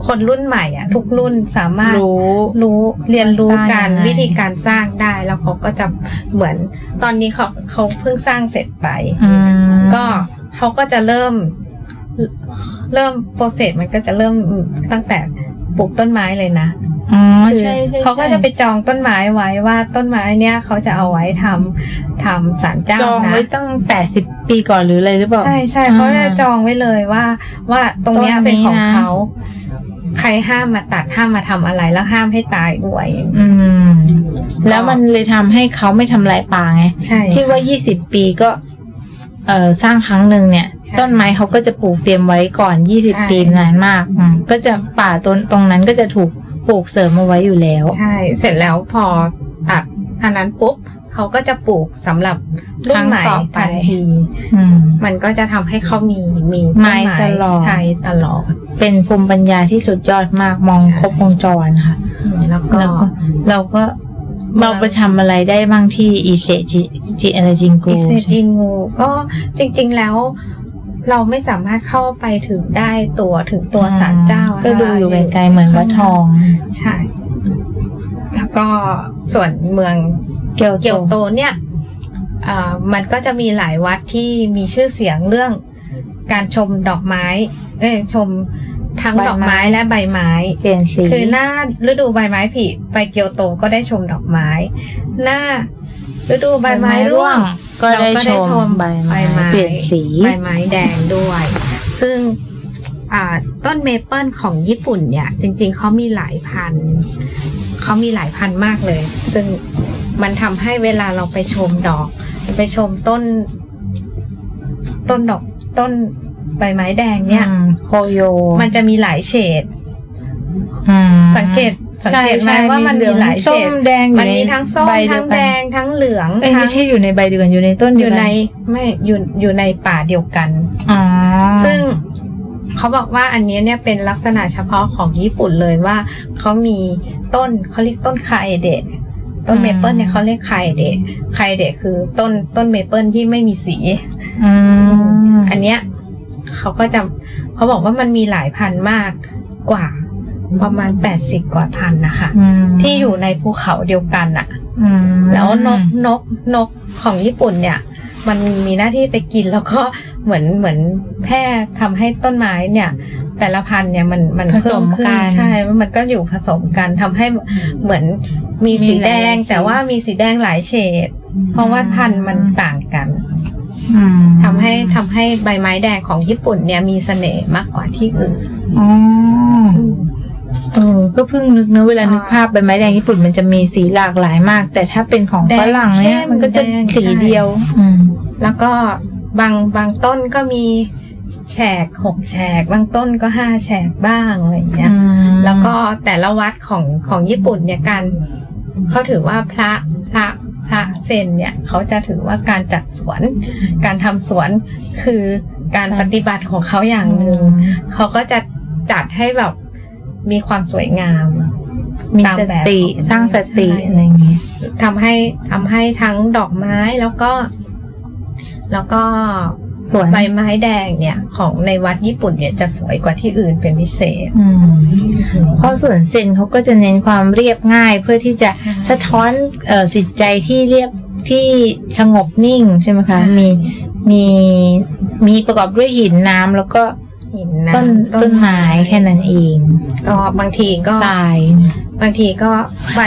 คนรุ่นใหม่อะ ทุกรุ่นสามารถรู้รู้เรียนรู้สร้างการยังไงวิธีการสร้างได้ แล้วเขาก็จะเหมือนตอนนี้เขาเขาเพิ่งสร้างเสร็จไปอืมก็เขาก็จะเริ่ม เริ่มโปรเซสมันก็จะเริ่มตั้งแต่ ปลูกต้นไม้เลยนะอ๋อคือใช่ใช่เขาก็ใช่จะไปจองต้นไม้ไว้ว่าต้นไม้เนี่ยเขาจะเอาไว้ทำทำศาลเจ้าจองนะไว้ตั้งแปดสิบปีก่อนหรืออะไรหรือเปล่าใช่ใช่เขาจะจองไว้เลยว่า ว่าตรงเนี้ยต้นนี้เป็นของนะเขาใครห้ามมาตัดห้ามมาทำอะไรแล้วห้ามให้ตายด้วย อืม แล้วมันเลยทำให้เขาไม่ทำลายป่าไงใช่ที่ว่ายี่สิบปีก็ เอ่อสร้างครั้งหนึ่งเนี่ยใช่ ต้นไม้เขาก็จะปลูกเตรียมไว้ก่อนยี่สิบใช่ปีนานมากอืมก็จะป่าต้นตรงนั้นก็จะถูกปลูกเสริมเอาไว้อยู่แล้ว ใช่ เสร็จแล้วพอตัดอันนั้นปุ๊บเขาก็จะปลูกสำหรับรุ่นใหม่ครั้งต่อไปทันทีอืมมันก็จะทำให้เขามีมีต้นไม้ตลอดใช่ตลอด เป็นภูมิปัญญาที่สุดยอดมากมองใช่ครบวงจรค่ะแล้วก็แล้วก็เราก็เราไปทำอะไรได้บ้างที่อีเซจิจิอะไรจิงกูอิเซจิงูก็จริง ๆแล้ว เราไม่สามารถเข้าไปถึงได้ตัวถึงตัวศาลเจ้า ก็ดูอยู่ไกลๆเหมือนวัดทองใช่แล้วก็ส่วนเมืองเกียวเกียวโตเนี่ยอ่ามันก็จะมีหลายวัดที่มีชื่อเสียงเรื่องการชมดอกไม้ เอ้ยชมทั้งดอกไม้และใบไม้เปลี่ยนสีคือหน้าฤดูใบไม้ผลิไปเกียวโตก็ได้ชมดอกไม้ หน้า ฤดูใบไม้ร่วง ก็ได้เราชมใบไม้เปลี่ยนสีใบไม้แดงด้วย ซึ่งอ่าต้นเมเปิลของญี่ปุ่นเนี่ย จริง ๆเขามีหลายพันธุ์เขามีหลายพันธุ์มากเลย ซึ่งมันทำให้เวลาเราไปชมดอก ไปชมต้น ต้นดอกต้นใบไม้แดงเนี่ยอืมโคโย มันจะมีหลายเฉดอืมสังเกต สังเกตไหมใช่ใช่ว่ามันเหลืมีองหลายเฉส้ดมแดงอยู่มันมีในทั้งส้มใบเดียทั้วงกันแดงทั้งเหลืองเอ้ยทั้งไม่ใช่อยู่ในใบเดียวกันอยู่ในต้นอเดีวยู่กัในไม่อยู่อยู่ในป่าเดียวกันอ๋อซึ่งเขาบอกว่าอันนี้เนี่ยเป็นลักษณะเฉพาะของญี่ปุ่นเลยว่าเขามีต้นเขาเรียกต้น かえで ต้นเมเปิลเนี่ยเขาเรียก かえで かえで คือต้นต้นเมเปิลที่ไม่มีสีอืมอันเนี้ยเขาก็จะเขาบอกว่ามันมีหลายพันธุ์มากกว่า ประมาณแปดสิบกว่าพันธุ์นะคะอืมที่อยู่ในภูเขาเดียวกันอะอืมแล้วนกนกนกของญี่ปุ่นเนี่ย มันมีหน้าที่ไปกินแล้วก็เหมือนเหมือนแพร่ทำให้ต้นไม้เนี่ย แต่ละพันธุ์เนี่ยมันมันผสมเพิ่ขึ้กันใช่มันก็อยู่ผสมกันทำให้เหมือนมีมีสีแดงหลายๆแต่ว่ามีสีแดงหลายเฉด เพราะว่าพันธุ์มันต่างกันอืมทำให้ทำให้ใบไม้แดงของญี่ปุ่นเนี่ยมีเสน่ห์มากกว่าที่อื่นอ๋อ เออ ก็เพิ่งนึกเนอะเวลานึกภาพใบไม้แดงญี่ปุ่นมันจะมีสีหลากหลายมาก แต่ถ้าเป็นของแดงฝรั่งเนี่ยเข้มมันก็จะแดงสีใช่เดียว อืม แล้วก็บางบางต้นก็มีแฉกหกแฉกบางต้นก็ห้าแฉกบ้างอะไรอย่างเงี้ย แล้วก็แต่ละวัดของของญี่ปุ่นเนี่ยการเขาถือว่าพระพระพระเซนเนี่ยเขาจะถือว่าการจัดสวน การทำสวนคือการปฏิบัติของเขาอย่างหนึ่งเขาก็จะจัดให้แบบ มีความสวยงาม มีตามสแบบติของสร้างสติใช่อะไรอย่างเงี้ยทำให้ทำให้ทั้งดอกไม้แล้วก็ แล้วก็สวนใบไม้แดงเนี่ย ของในวัดญี่ปุ่นเนี่ยจะสวยกว่าที่อื่นเป็นพิเศษอืมเพราะส่วนเซนเขาก็จะเน้นความเรียบง่ายเพื่อที่จะใช่สะท้อนเอ่อจิตใจที่เรียบที่สงบนิ่งใช่ไหมคะ มีมีมีประกอบด้วยหินน้ำแล้วก็ หินต้นน้ำต้นไม้แค่นั้นเอง ก็บางทีก็ทราย บางทีก็ใบ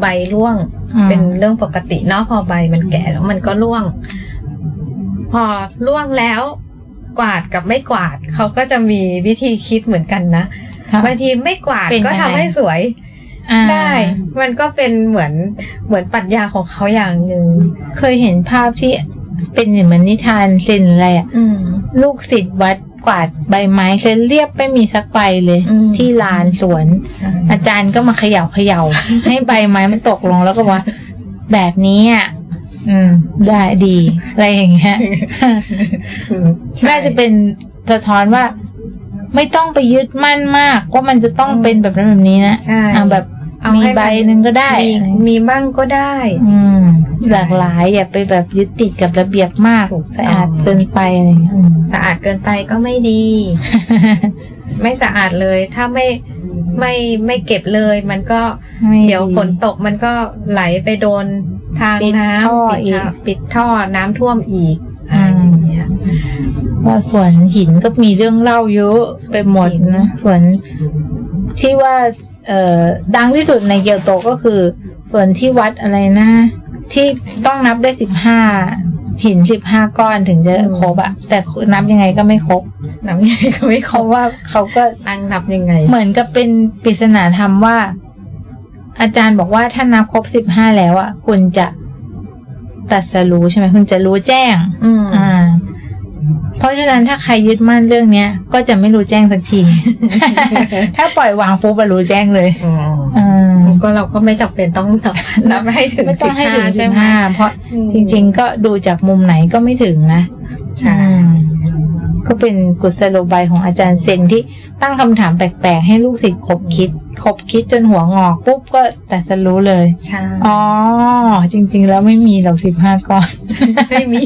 ใบร่วงอืมเป็นเรื่องปกติเนาะพอใบมันแก่แล้วมันก็ร่วง พอร่วงแล้ว กวาดกับไม่กวาดเขาก็จะมีวิธีคิดเหมือนกันนะค่ะบางทีไม่กวาดเป็นก็ยังทำไงให้สวยอ่าได้ มันก็เป็นเหมือนเหมือนปรัชญาของเขาอย่างหนึ่งเคยเห็นภาพที่เป็นเหมือนนิทานเซนอะไรอะอืมลูกศิษย์วัด กวาดใบไม้เคยเรียบไม่มีสักใบเลยอืมที่ลานสวน อาจารย์ก็มาเขย่าเขย่าให้ใบไม้มันตกลงแล้วก็ว่า แบบนี้อะอืม ได้ดี อะไรอย่างเงี้ยน่าจะเป็นสะท้อนว่า ไม่ต้องไปยึดมั่นมากว่ามันจะต้องเป็นแบบนั้นแบบนี้นะใช่เอาแบบเอา มีให้ใบหนึ่งก็ได้มีมีบ้างก็ได้ อืม หลากหลายอย่าไปแบบยึดติดกับระเบียบมากถูกต้องสะอาดเกินไปอะไรอย่างเงี้ยอืมสะอาดเกินไปก็ไม่ดี ไม่สะอาดเลย ถ้าไม่ไม่ไม่เก็บเลย มันก็ไม่เดี๋ยวฝนตกมันก็ไหลไปโดนทางปิดน้ท่อำปิดอีกท่อปิดท่อน้ำท่วมอีกอือะไรมอย่างเงี้ยว่าสวนหินก็มีเรื่องเล่าเยอะไปหมดนะสวนที่ว่า เอ่อดังที่สุดในเกียวโตก็คือ ส่วนที่วัดอะไรนะ ที่ต้องนับได้สิบห้าหินสิบห้าก้อนถึงจะครบอะแต่นับยังไงก็ไม่ครบน้ำยังไงก็ไม่ครเขาบว่าเขาก็ตั้งนับยังไง เหมือนกับเป็นปริศนาธรรมว่า อาจารย์บอกว่าถ้านับครบสิบห้าแล้วอะคุณจะตัดสรู้ใช่ไหมคุณจะรู้แจ้ง อืมอ่า เพราะฉะนั้นถ้าใครยึดมั่นเรื่องเนี้ย ก็จะไม่รู้แจ้งสักที ถ้าปล่อยวางปุ๊บอะรู้แจ้งเลยอืมอ่าก็เราก็ไม่จำเป็นต้องนับนับให้ถึงไม่ต้องให้ถึง15สิใช่บไหมห้าเพราะอืมจริง ๆ ก็ดูจากมุมไหนก็ไม่ถึงนะใช่อืม ก็เป็นกุศโลบายของอาจารย์เซนที่ตั้งคำถามแปลกๆ ให้ลูกศิษย์คบคิด คบคิดจนหัวงอกปุ๊บก็แต่สรู้เลยใช่อ๋อ จริง ๆ แล้วไม่มีหรอกสิบห้าก้อน ไม่มี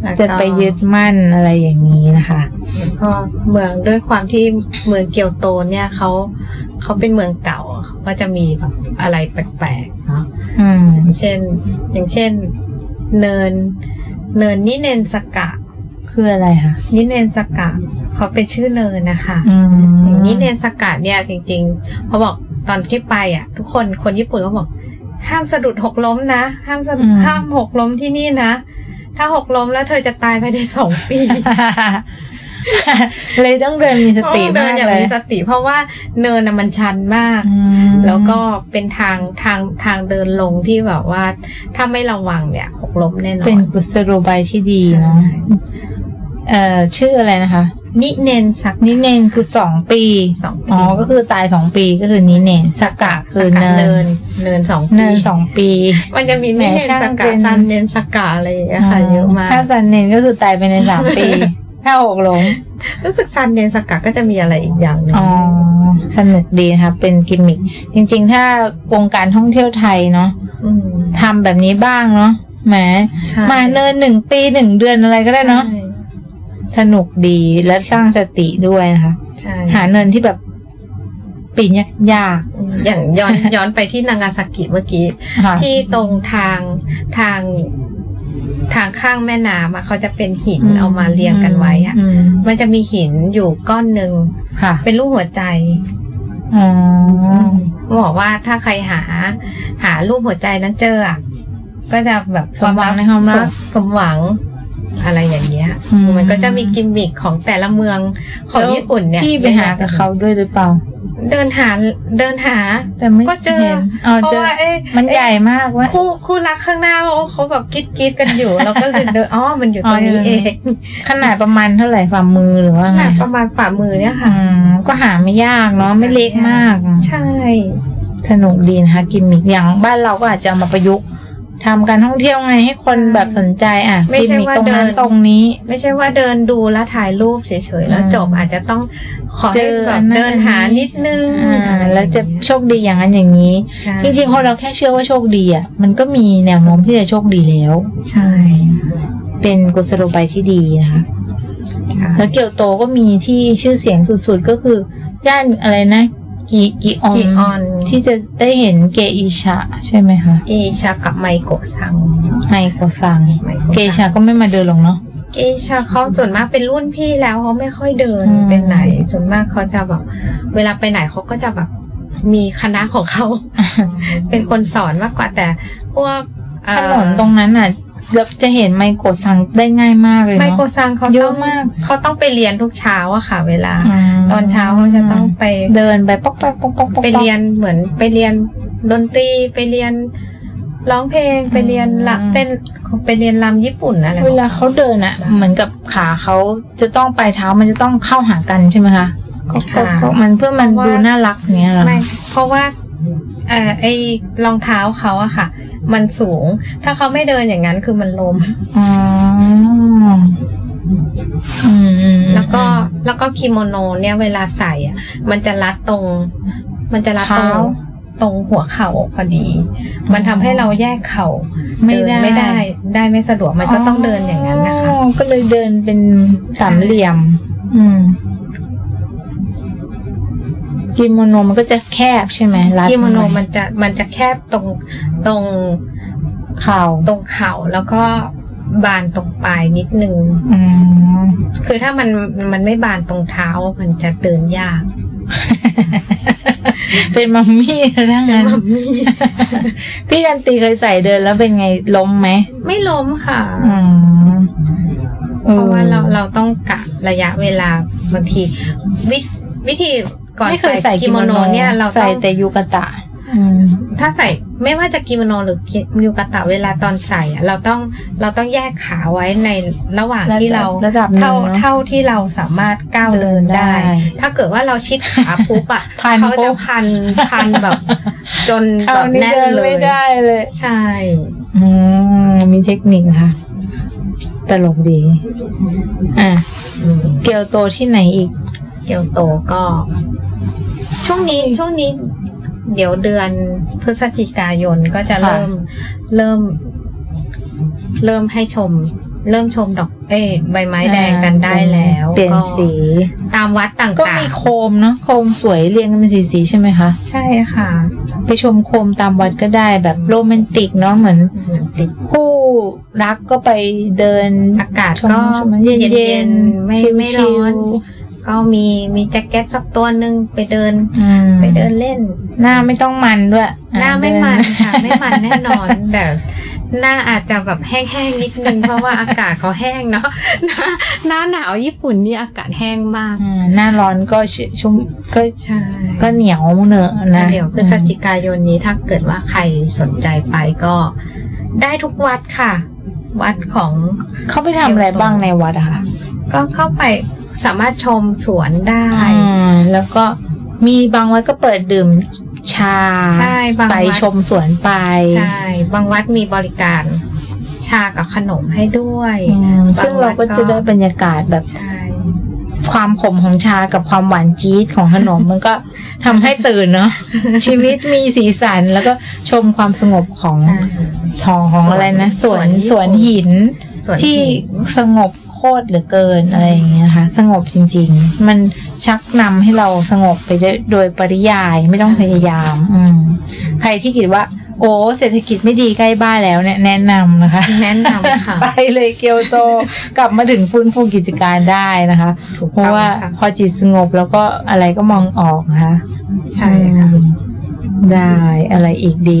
แล้วก็จะไปยึดมั่นอะไรอย่างนี้นะคะแล้วก็เมืองด้วยความที่เมืองเกียวโตเนี่ยเขาเขาเป็นเมืองเก่าเขาก็จะมีแบบอะไรแปลกๆเนาะอืมอย่างเช่น อย่างเช่น เนิน เนินนิเนนสกะ คืออะไรคะนิเนนสกะเขาเป็นชื่อเนินนะคะอืมอย่างนิเนนสกะเนี่ยจริงๆเขาบอกตอนที่ไปอะ ทุกคนคนญี่ปุ่นก็บอก ห้ามสะดุดหกล้มนะห้ามสะดุดห้ามหกล้มที่นี่นะถ้าหกล้มแล้วเธอจะตายภายในสองปีเลยต้องเดินมีสติเดิมานกอย่างเลยมีสติ เพราะว่าเนินน่ะมันชันมากอืมแล้วก็เป็นทางทางทางเดินลงที่แบบว่า ถ้าไม่ระวังเนี่ยหกล้มแน่นอนเป็นกุศโลบายที่ดีเนาะ เอ่อชื่ออะไรนะคะ นิเนนสักนิเนนคือสองปีสองปี อ๋อ ก็คือตายสองปีก็คือนิเนนสกะคือสกะเนิเนินนเนินสองปีเนินสองปี มันจะมีนิเนนแหม่ช่างสเป็กะนซันเนนสกะอะไรอย่างเงี้ยค่ะเยอะมาก ถ้าซันเนนก็คือตายไปในสามปี ถ้าหกหลง รู้สึกซันเนนสกะก็จะมีอะไรอีกอย่างหนึ่งอ๋อ สนุกดีนะคะเป็นกิมมิคจริงๆ ถ้าวงการท่องเที่ยวไทยเนาะมทำแบบนี้บ้างเนาะแหมใช่ มาเนินหนึ่งปีหนึ่งเดือนอะไรก็ได้เนาะ ใช่ สนุกดีและสร้างสติด้วยนะคะใช่หาเนินที่แบบปีนยากอย่างย้อนย้อนไปที่นางาซากิเมื่อกี้ๆค่ะที่ตรงทางทางทางข้างแม่น้ำอะเขาจะเป็นหินเอามาเรียงกันไว้อะอืมมันจะมีหินอยู่ก้อนหนึ่งค่ะเป็นรูปหัวใจอ๋อบอกว่าถ้าใครหา หารูปหัวใจนั้นเจออะก็จะแบบสมหวังในความรักสมหวัง อะไรอย่างเงี้ยอืมมันก็จะมีกิมมิคของแต่ละเมืองของญี่ปุ่นเนี่ยพี่ไปหากับเขาด้วยหรือเปล่า เดินหาเดินหา แต่ไม่ก็เจอเห็นอ๋อเพราะเจอว่าเอ๊ะมันเอ๊ะใหญ่มากเวะคู่คู่รักข้างหน้าโอ้เขาแบบกรีดกรีดกันอยู่เราก็เลยเดินอ๋อมันอยู่ตรงนี้เองขนาดประมาณเท่าไหร่ฝ่ามือหรือว่าขไงนาดประมาณฝ่ามือเนี่ยอืค่ะมก็หาไม่ยากเนาะไม่เล็กมาก ใช่สนุกดีนะคะกิมมิคอย่างบ้านเราก็อาจจะเอามาประยุกต์ ทำการท่องเที่ยวไงให้คนแบบสนใจ อะไม่กิมใช่มิคว่าตรงนั้นเดินตรงนี้ ไม่ใช่ว่าเดินดูแล้วถ่ายรูปเฉยๆแล้วอืมจบอาจจะต้องขอเจให้อแบอับนนั้นเดินหาอันนี้นิดนึงอ่าแล้วจะโชคดีอย่างนั้นอย่างนี้ใช่จริงๆคนเราแค่เชื่อว่าโชคดีอะ มันก็มีแนวโน้มที่จะโชคดีแล้ว ใช่ เป็นกุศโลบายที่ดีนะคะใช่แล้วเกียวโตก็มีที่ชื่อเสียงสุดๆก็คือย่านอะไรนะ กิกิออนกิออน ที่จะได้เห็นเกอิชะ ใช่ไหมคะอีชากับไมโกะซังไมโกซังไมโกะซังเกอิชะก็ไม่มาเดินหรอกเนาะเอชาเขาส่วนมากเป็นรุ่นพี่แล้วเขาไม่ค่อยเดินอืมไปไหน ส่วนมากเขาจะแบบเวลาไปไหนเขาก็จะแบบมีคณะของเขา เป็นคนสอนมากกว่าแต่พวกเอ่ถอนนตรงนั้นอะ เราจะเห็นไมโกซังได้ง่ายมากเลยไมเนาะโกซังเขาเยต้อะองมาก เขาต้องไปเรียนทุกเช้าอะค่ะ เวลามตอนเช้าเขาจะต้องไปเดินไปป๊อกป๊อกป๊อกป๊อกป๊อกไปเรียนเหมือนไปเรียนดนตรีไปเรียนร้องเพลงไปเรียนละเต้นไปเรียนรำญี่ปุ่นอะไรเวลาเขาเดินอะเหมือนกับขาเขาจะต้องปลายเท้ามันจะต้องเข้าหากันใช่ไหมคะก็ก็ก็มันเพื่อมันดูน่ารักอย่างเงี้ยเหรอไม่เพราะว่าเอ่อไอ้รองเท้าเขาอะค่ะ มันสูง ถ้าเขาไม่เดินอย่างนั้นคือมันล้มอ๋ออืมอืมแล้วก็แล้วก็กิโมโนเนี่ยเวลาใส่อะ มันจะรัดตรง มันจะรัดตรงเท้าตรงหัวเข่าพอดี มันทำให้เราแยกเข่าไม่เดินได้ไม่ได้ ได้ไม่สะดวกมันก็ต้องเดินอย่างนั้นนะคะอ๋อก็เลยเดินเป็นสามเหลี่ยม อืม กิโมโนมันก็จะแคบใช่ไหมรัดกิโมโนหอยมันจะมันจะแคบตรงตรงเข่าตรงเข่าแล้วก็บานตรงปลายนิดนึงอืมคือถ้ามันมันไม่บานตรงเท้ามันจะเดินยาก เป็นมัมมี่ทั้งนั้นเป็นมัมมี่พี่กันตีเคยใส่เดินแล้วเป็นไงล้มไหม ไม่ล้มค่ะอืมเพราะว่าเราเราต้องกะระยะเวลาบางทีวิวิธี ก่อนไม่เคยใส่กิโมโนเนี่ยเราต้ใส่องแต่ยูกะตะอืมถ้าใส่ไม่ว่าจะกิโมโนหรือยูกาตะเวลาตอนใส่อะเราต้องเราต้องแยกขาไว้ในระหว่างที่เราระดับหนึ่งเท่าเนอะเท่าที่เราสามารถก้าวเดินได้เดินได้ ถ้าเกิดว่าเราชิดขาปุ๊บอะพันเขาปุ๊จะบพันพันแบบ จนคราแบวบนี้แน่นเดินเลยไม่ได้เลย ใช่อืมมีเทคนิคค่ะตลกดี อะอืมเกียวโตที่ไหนอีก เกียวโตก็ ช่วงนี้ช่วงนี้ เดี๋ยวเดือนพฤศจิกายนก็จะค่ะเริ่มเริ่ม เริ่มให้ชม เริ่มชมดอกเอ้ยใบไม้แดงกันได้แล้วเปลี่ยนก็สีตามวัดต่างๆ ก็มีโคมเนาะโคมสวยเรียงกันเป็นสีๆใช่ไหมคะ ใช่ค่ะ ไปชมโคมตามวัดก็ได้แบบโรแมนติกเนาะเหมือนติดคู่รักก็ไปเดินอากาศชมก็ชมเย็นเย็เย็นนๆไม่ชิวๆไม่ร้อน ก็มีมีแจ็คเก็ตสักตัวหนึ่งไปเดินอืมไปเดินเล่น หน้าไม่ต้องมันด้วย หน้าอะไม่เดิมันค่ะ ไม่มันแน่นอนแต่หน้าอาจจะแบบแห้งๆนิดนึงเพราะว่าอากาศเขาแห้งเนาะหน้าหน้าหนาวญี่ปุ่นนี่อากาศแห้งมากอ่าหน้าร้อนก็ชชุ่มก็ใช่ก็เหนียวเนอะนะเดี๋ยวพฤศจิกายนนี้ถ้าเกิดว่าใครสนใจไปก็ได้ทุกวัดค่ะ วัดของเขาไปทำอะไรบ้างในวัดอะคะก็เข้าไป สามารถชมสวนได้อ่าแล้วก็มีบางวัดก็เปิดดื่มชาใช่บางวัดไปชมสวนไปใช่บางวัดมีบริการชากับขนมให้ด้วยอืมซึ่งเราก็จะได้บรรยากาศแบบใช่ความขมของชากับความหวานจี๊ดของขนมมันก็ทำให้ตื่นเนาะชีวิตมีสีสันแล้วก็ชมความสงบของใช่ทองของอะไรนะสวนสวนหินสวนหินที่สงบ โคตรเหลือเกินอะไรอย่างเงี้ยค่ะ สงบจริง ๆ มันชักนำให้เราสงบไปได้โดยปริยายไม่ต้องพยายาม อืม ใครที่คิดว่า โอ้เศรษฐกิจไม่ดีใกล้บ้านแล้วเนี่ยแนะนำนะคะ แนะนำค่ะ ไปเลยเกียวโต กลับมาถึงฟื้นฟูกิจการได้นะคะถูกต้องเพราะว่าค่ะพอจิตสงบแล้วก็อะไรก็มองออกนะคะใช่ค่ะอืมได้อะไรอีกดี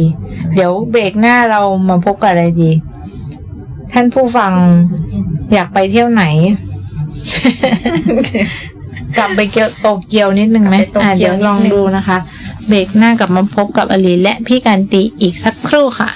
เดี๋ยวเบรกหน้าเรามาพบกับอะไรดี ท่านผู้ฟังอยากไปเที่ยวไหน กลับไปเกียวโตเกียวนิดนึงไหมกลับไปโตอะเกีเดี๋ยยววนิดนึงลองดูนะคะ เบรกหน้ากลับมาพบกับอลีและพี่การตีอีกสักครู่ค่ะ